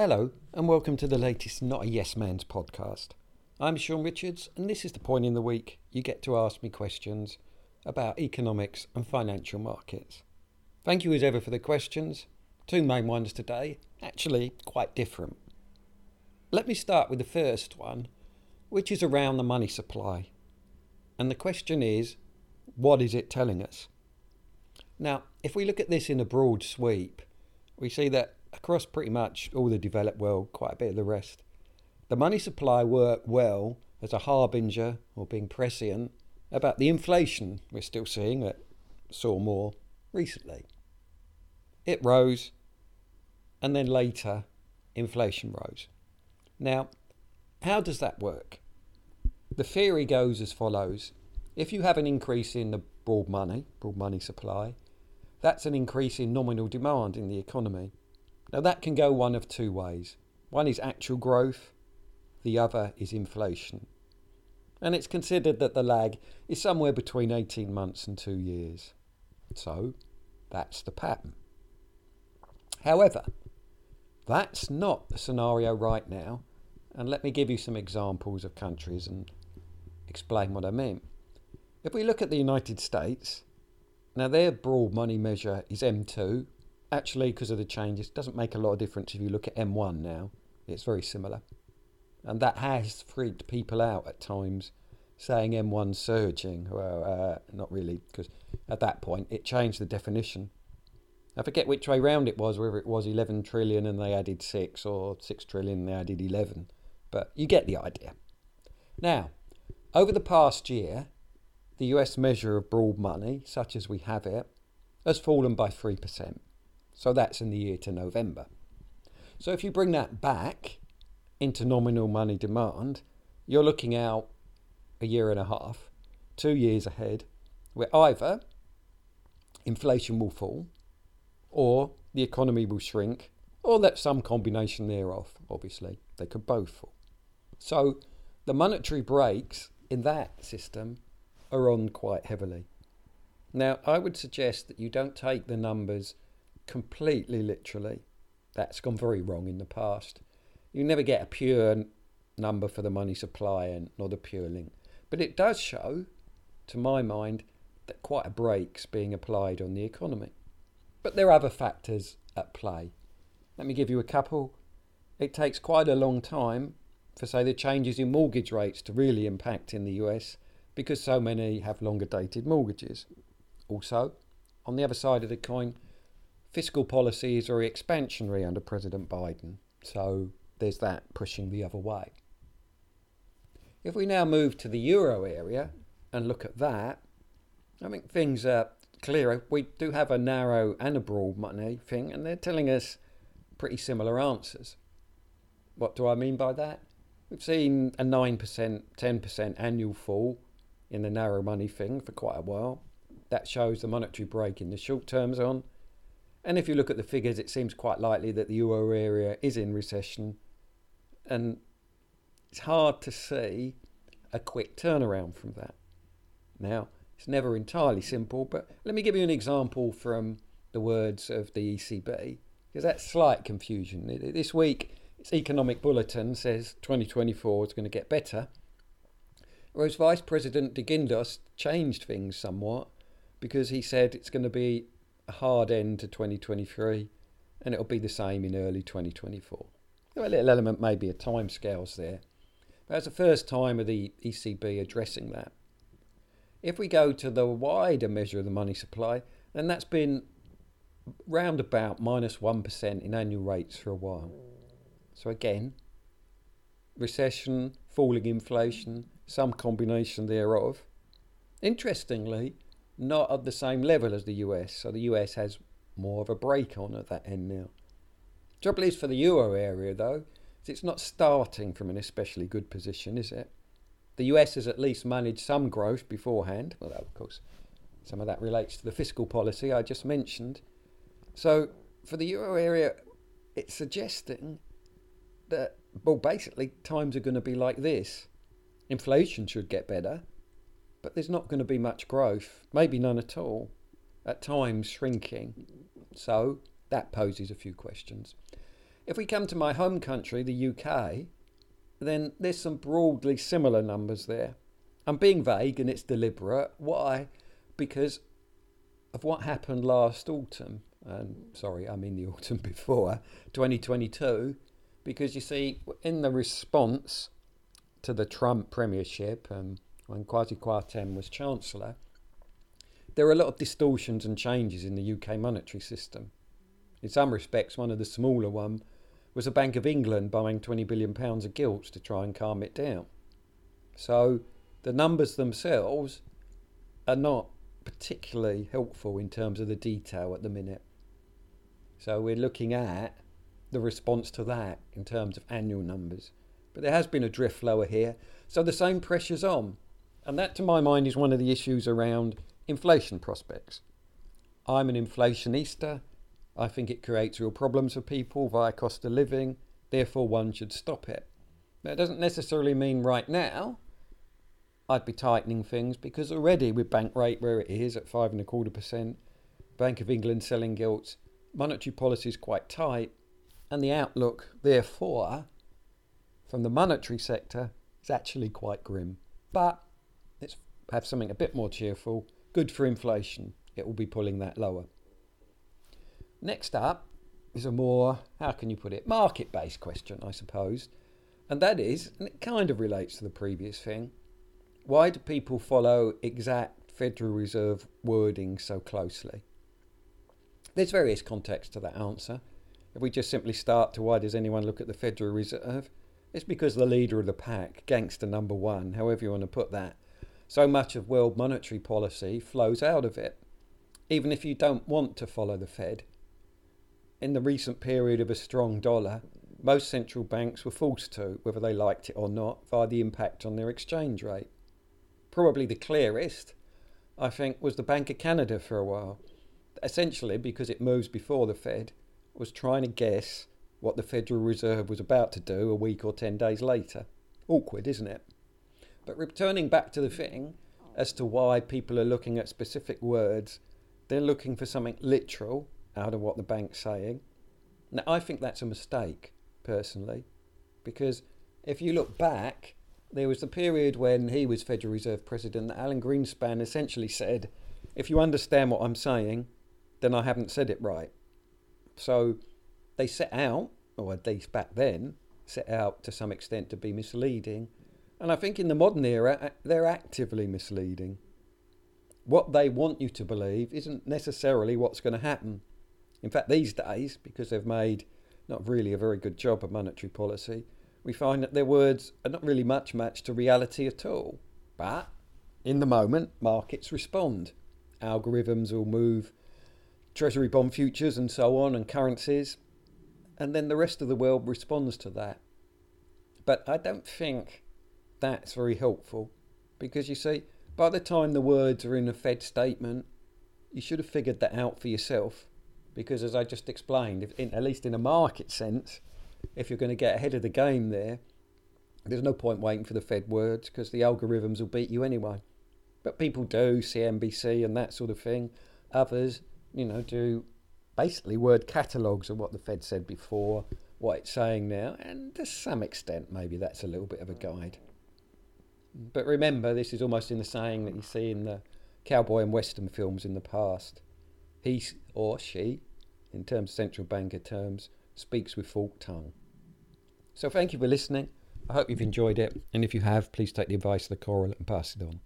Hello, and welcome to the latest Not a Yes Man's podcast. I'm Shaun Richards, and this is the point in the week you get to ask me questions about economics and financial markets. Thank you as ever for the questions. Two main ones today, actually quite different. Let me start with the first one, which is around the money supply. And the question is, what is it telling us? Now, if we look at this in a broad sweep, we see that across pretty much all the developed world, quite a bit of the rest. The money supply worked well as a harbinger or being prescient about the inflation we're still seeing that saw more recently. It rose, and then later, inflation rose. Now, how does that work? The theory goes as follows if you have an increase in the broad money, broad money supply, that's an increase in nominal demand in the economy. Now, that can go one of two ways one is actual growth, the other is inflation. And it's considered that the lag is somewhere between 18 months and two years. So, that's the pattern. However, that's not the scenario right now. And let me give you some examples of countries and explain what I mean. If we look at the United States, now their broad money measure is M2, actually, because of the changes, doesn't make a lot of difference if you look at M1 now. It's very similar. And that has freaked people out at times, saying M1 surging. Well, uh, not really, because at that point it changed the definition. I forget which way round it was, whether it was 11 trillion and they added 6 or 6 trillion and they added 11. But you get the idea. Now, over the past year, the US measure of broad money, such as we have it, has fallen by 3%. So that's in the year to November. So if you bring that back into nominal money demand, you're looking out a year and a half, two years ahead, where either inflation will fall, or the economy will shrink, or that some combination thereof, obviously. They could both fall. So the monetary brakes in that system are on quite heavily. Now, I would suggest that you don't take the numbers completely literally. That's gone very wrong in the past. You never get a pure number for the money supply and not a pure link. But it does show, to my mind, that quite a break's being applied on the economy. But there are other factors at play. Let me give you a couple. It takes quite a long time for, say, the changes in mortgage rates to really impact in the US because so many have longer dated mortgages. Also, on the other side of the coin, fiscal policy is very expansionary under President Biden. So there's that pushing the other way. If we now move to the euro area and look at that, I think things are clearer. We do have a narrow and a broad money thing, and they're telling us pretty similar answers. What do I mean by that? We've seen a 9%, 10% annual fall in the narrow money thing for quite a while. That shows the monetary break in the short term's on. And if you look at the figures, it seems quite likely that the euro area is in recession. And it's hard to see a quick turnaround from that. Now, it's never entirely simple, but let me give you an example from the words of the ECB, because that's slight confusion. This week, its economic bulletin says 2024 is going to get better, whereas Vice President de Guindos changed things somewhat because he said it's going to be a hard end to 2023, and it'll be the same in early 2024. a little element maybe of time scales there. But that's the first time of the ECB addressing that. If we go to the wider measure of the money supply, then that's been round about minus 1 in annual rates for a while. So again, recession, falling inflation, some combination thereof. Interestingly, not at the same level as the US. So the US has more of a break on at that end now. Trouble is for the euro area though, it's not starting from an especially good position, is it? The US has at least managed some growth beforehand. Well, of course, some of that relates to the fiscal policy I just mentioned. So for the euro area, it's suggesting that, well, basically, times are going to be like this. Inflation should get better, but there's not going to be much growth, maybe none at all, at times shrinking. So that poses a few questions. If we come to my home country, the UK, then there's some broadly similar numbers there. I'm being vague and it's deliberate. Why? Because of what happened last autumn. And sorry, I mean the autumn before 2022. Because you see, in the response to the Truss premiership and when Kwasi Kwarteng was Chancellor, there were a lot of distortions and changes in the UK monetary system. In some respects, one of the smaller one was the Bank of England buying 20 billion pounds of gilts to try and calm it down. So the numbers themselves are not particularly helpful in terms of the detail at the minute. So we're looking at the response to that in terms of annual numbers. But there has been a drift lower here, so the same pressure's on. And that, to my mind, is one of the issues around inflation prospects. I'm an inflationista. I think it creates real problems for people via cost of living, therefore, one should stop it. That doesn't necessarily mean right now I'd be tightening things because already with bank rate where it is at five and a quarter percent, Bank of England selling gilts, monetary policy is quite tight, and the outlook, therefore, from the monetary sector is actually quite grim. But have something a bit more cheerful. Good for inflation. It will be pulling that lower. Next up is a more, how can you put it, market based question, I suppose. And that is, and it kind of relates to the previous thing, why do people follow exact Federal Reserve wording so closely? There's various contexts to that answer. If we just simply start to why does anyone look at the Federal Reserve? It's because the leader of the pack, gangster number one, however you want to put that, so much of world monetary policy flows out of it. Even if you don't want to follow the Fed. In the recent period of a strong dollar, most central banks were forced to, whether they liked it or not, via the impact on their exchange rate. Probably the clearest, I think, was the Bank of Canada for a while. Essentially, because it moves before the Fed, was trying to guess what the Federal Reserve was about to do a week or 10 days later. Awkward, isn't it? But returning back to the thing as to why people are looking at specific words, they're looking for something literal out of what the bank's saying. Now, I think that's a mistake, personally, because if you look back, there was the period when he was Federal Reserve President that Alan Greenspan essentially said, if you understand what I'm saying, then I haven't said it right. So they set out, or at least back then, set out to some extent to be misleading and I think in the modern era, they're actively misleading. What they want you to believe isn't necessarily what's going to happen. In fact, these days, because they've made not really a very good job of monetary policy, we find that their words are not really much matched to reality at all. But in the moment, markets respond. Algorithms will move treasury bond futures and so on, and currencies, and then the rest of the world responds to that. But I don't think that's very helpful because you see, by the time the words are in a Fed statement, you should have figured that out for yourself. Because as I just explained, if in, at least in a market sense, if you're going to get ahead of the game there, there's no point waiting for the Fed words because the algorithms will beat you anyway. But people do CNBC and that sort of thing. Others, you know, do basically word catalogues of what the Fed said before, what it's saying now, and to some extent, maybe that's a little bit of a guide. But remember, this is almost in the saying that you see in the cowboy and western films in the past. He or she, in terms of central banker terms, speaks with forked tongue. So thank you for listening. I hope you've enjoyed it. And if you have, please take the advice of the coral and pass it on.